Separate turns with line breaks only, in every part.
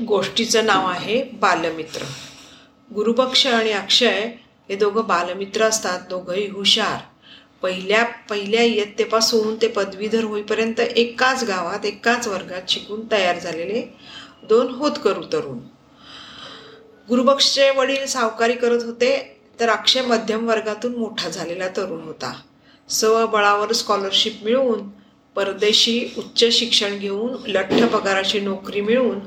गोष्टीचं नाव आहे बालमित्र. गुरुबक्ष आणि अक्षय हे दोघं बालमित्र असतात दोघंही हुशार. पहिल्या पहिल्या इयत्तेपासून ते पदवीधर होईपर्यंत एकाच गावात एकाच वर्गात शिकून तयार झालेले दोन होतकरू तरुण. गुरुबक्षचे वडील सावकारी करत होते तर अक्षय मध्यम वर्गातून मोठा झालेला तरुण होता. स्वबळावर स्कॉलरशिप मिळवून परदेशी उच्च शिक्षण घेऊन लठ्ठ पगाराची नोकरी मिळवून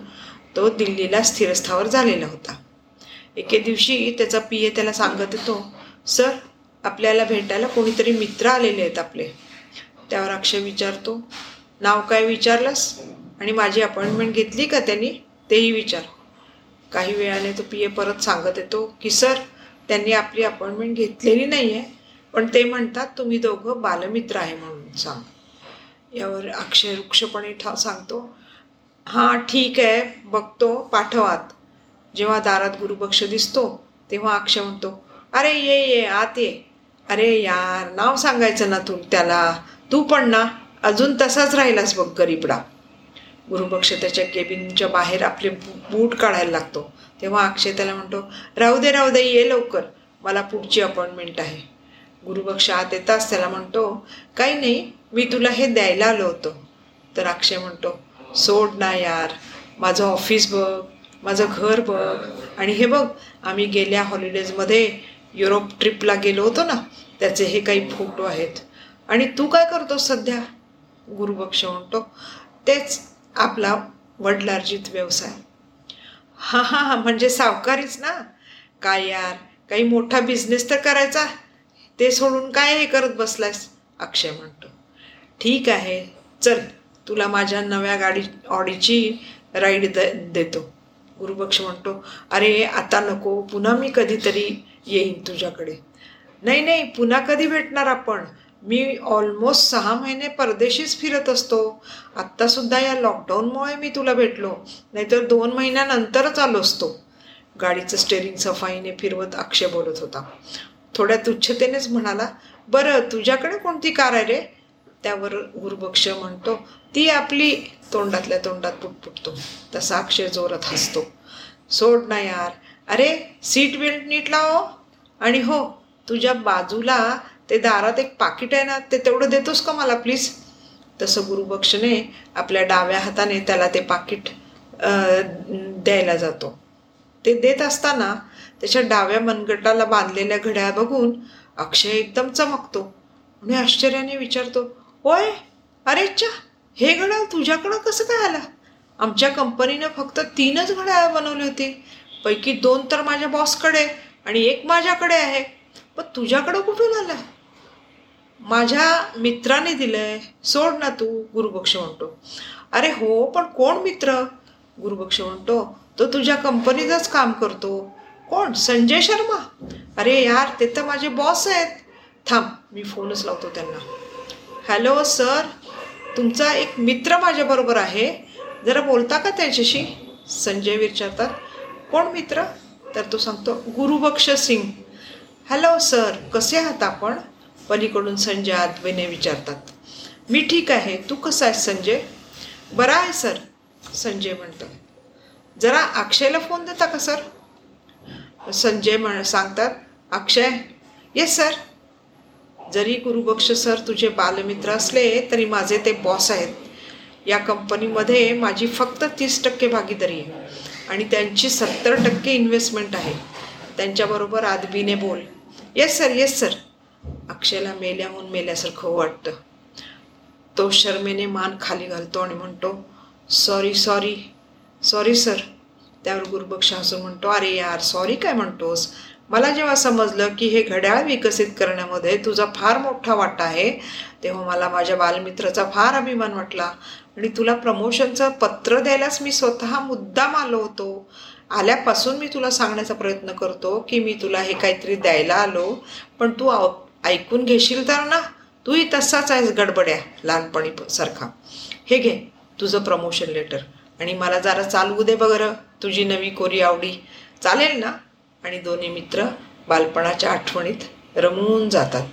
तो दिल्लीला स्थिरस्थावर झालेला होता. एके दिवशी त्याचा पी ए त्याला सांगत येतो सर आपल्याला भेटायला कोणीतरी मित्र आलेले आहेत आपले. त्यावर अक्षय विचारतो नाव काय विचारलंस? आणि माझी अपॉइंटमेंट घेतली का त्यांनी? तेही विचार. काही वेळाने तो पी ए परत सांगत येतो की सर त्यांनी आपली अपॉइंटमेंट घेतलेली नाही आहे पण ते म्हणतात तुम्ही दोघं बालमित्र आहे म्हणून सांग. यावर अक्षय वृक्षपणे ठा सांगतो हां ठीक आहे. बघतो पाठवात. जेव्हा दारात गुरुबक्ष दिसतो तेव्हा अक्षय म्हणतो अरे ये ये आत ये. अरे यार नाव सांगायचं ना तू त्याला. तू पण ना अजून तसाच राहिलास बघ गरीबडा. गुरुबक्ष त्याच्या केबिनच्या बाहेर आपले बू- बूट काढायला लागतो. तेव्हा अक्षय त्याला म्हणतो राहू दे राहू दे ये लवकर. मला पुढची अपॉइंटमेंट आहे. गुरुबक्ष आत येताच त्याला म्हणतो काही नाही मी तुला हे द्यायला आलो होतो. तर अक्षय म्हणतो सोड ना यार. माझं ऑफिस बघ माझं घर बघ. आणि हे बघ आम्ही गेल्या हॉलिडेजमध्ये युरोप ट्रिपला गेलो होतो ना त्याचे हे काही फोटो आहेत. आणि तू काय करतो सध्या? गुरुबक्ष म्हणतो. तेच आपला वडिलार्जित व्यवसाय. हां हां हां म्हणजे सावकारीच ना. काय यार काही मोठा बिझनेस तर करायचा. ते सोडून काय हे करत बसलास अक्षय म्हणतो. ठीक आहे चल. तुला माझ्या नव्या गाडी ऑडीची राईड द देतो. गुरुबक्ष म्हणतो अरे आता नको पुन्हा मी कधीतरी येईन तुझ्याकडे. नाही नाही पुन्हा कधी भेटणार आपण? मी ऑलमोस्ट सहा महिने परदेशीच फिरत असतो. आत्तासुद्धा या लॉकडाऊनमुळे मी तुला भेटलो. नाहीतर दोन महिन्यानंतरच आलो असतो. गाडीचं स्टेरिंग सफाईने फिरवत अक्षय बोलत होता. थोड्या तुच्छतेनेच म्हणाला बरं तुझ्याकडे कोणती कार आहे रे? त्यावर गुरुबक्ष म्हणतो ती आपली तोंडातल्या तोंडात पुटपुटतो. तसा अक्षय जोरात हसतो. सोड ना यार. अरे सीट बेल्ट नीट लाव. आणि हो तुझ्या बाजूला ते दारात एक पाकिट आहे ना ते तेवढं देतोस का मला प्लीज? तसं गुरुबक्षने आपल्या डाव्या हाताने त्याला ते पाकिट द्यायला जातो. ते देत असताना त्याच्या डाव्या मनगटाला बांधलेल्या घड्याळ बघून अक्षय एकदम चमकतो. आणि आश्चर्याने विचारतो होय? अरेच्छा हे घड्याळ तुझ्याकडं कसं काय आलं? आमच्या कंपनीनं फक्त तीनच घड्याळ बनवली होती. पैकी दोन तर माझ्या बॉसकडे आणि एक माझ्याकडे आहे. पण तुझ्याकडं कुठून आलं? माझ्या मित्राने दिलंय. सोड ना तू गुरुबक्ष म्हणतो. अरे हो पण कोण मित्र? गुरुबक्ष म्हणतो तो तुझ्या कंपनीतच काम करतो. कोण? संजय शर्मा? अरे यार ते तर माझे बॉस आहेत. थांब मी फोनच लावतो त्यांना. Hello sir. तुमचा एक मित्र माझ्याबरोबर आहे. जरा बोलता का त्याच्याशी? संजय विचारतात. कोण मित्र? तर तो सांगतो गुरुबक्ष सिंग. Hello sir. कसे आहात आपण? पलीकडून संजय आदवेने विचारतात. मी ठीक आहे. तू कसा आहेस संजय? बरा आहे सर. संजय म्हणतो. जरा अक्षयला फोन देता का सर? संजय म्हण सांगतात अक्षय? Yes sir. जरी गुरुबक्ष सर तुझे बालमित्र असले तरी माझे ते बॉस आहेत. या कंपनीमध्ये माझी फक्त तीस टक्के भागीदारी आहे. आणि त्यांची सत्तर टक्के इन्व्हेस्टमेंट आहे. त्यांच्याबरोबर आदबीने बोल. येस सर येस सर अक्षयला मेल्याहून मेल्यासारखं वाटतं. तो शर्मेने मान खाली घालतो आणि म्हणतो सॉरी सॉरी सॉरी सर त्यावर गुरुबक्ष हसून म्हणतो अरे यार सॉरी काय म्हणतोस? मला जेव्हा समजलं की हे घड्याळ विकसित करण्यामध्ये तुझा फार मोठा वाटा आहे तेव्हा मला माझ्या बालमित्राचा फार अभिमान वाटला. आणि तुला प्रमोशनचं पत्र द्यायलाच मी स्वतः मुद्दाम आलो होतो. आल्यापासून मी तुला सांगण्याचा प्रयत्न करतो की मी तुला हे काहीतरी द्यायला आलो. पण तू ऐकून घेशील तर ना? तूही तसाच आहेस गडबड्या लहानपणी सारखा हे घे तुझं प्रमोशन लेटर. आणि मला जरा चालवू दे बरं तुझी नवी कोरी आवडी. चालेल ना? आणि दोन्ही मित्र बालपणाच्या आठवणीत रमून जातात.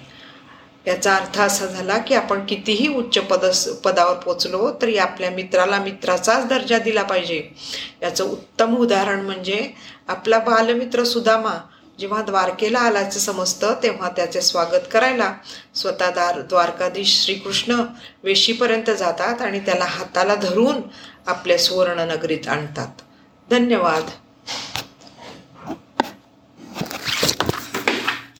याचा अर्थ असा झाला की आपण कितीही उच्च पदस पदावर पोचलो तरी आपल्या मित्राला मित्राचाच दर्जा दिला पाहिजे. याचं उत्तम उदाहरण म्हणजे आपला बालमित्र सुदामा जेव्हा द्वारकेला आल्याचं समजतं तेव्हा त्याचे स्वागत करायला स्वतः दार द्वारकाधीश श्रीकृष्ण वेशीपर्यंत जातात आणि त्याला हाताला धरून आपल्या सुवर्णनगरीत आणतात. धन्यवाद.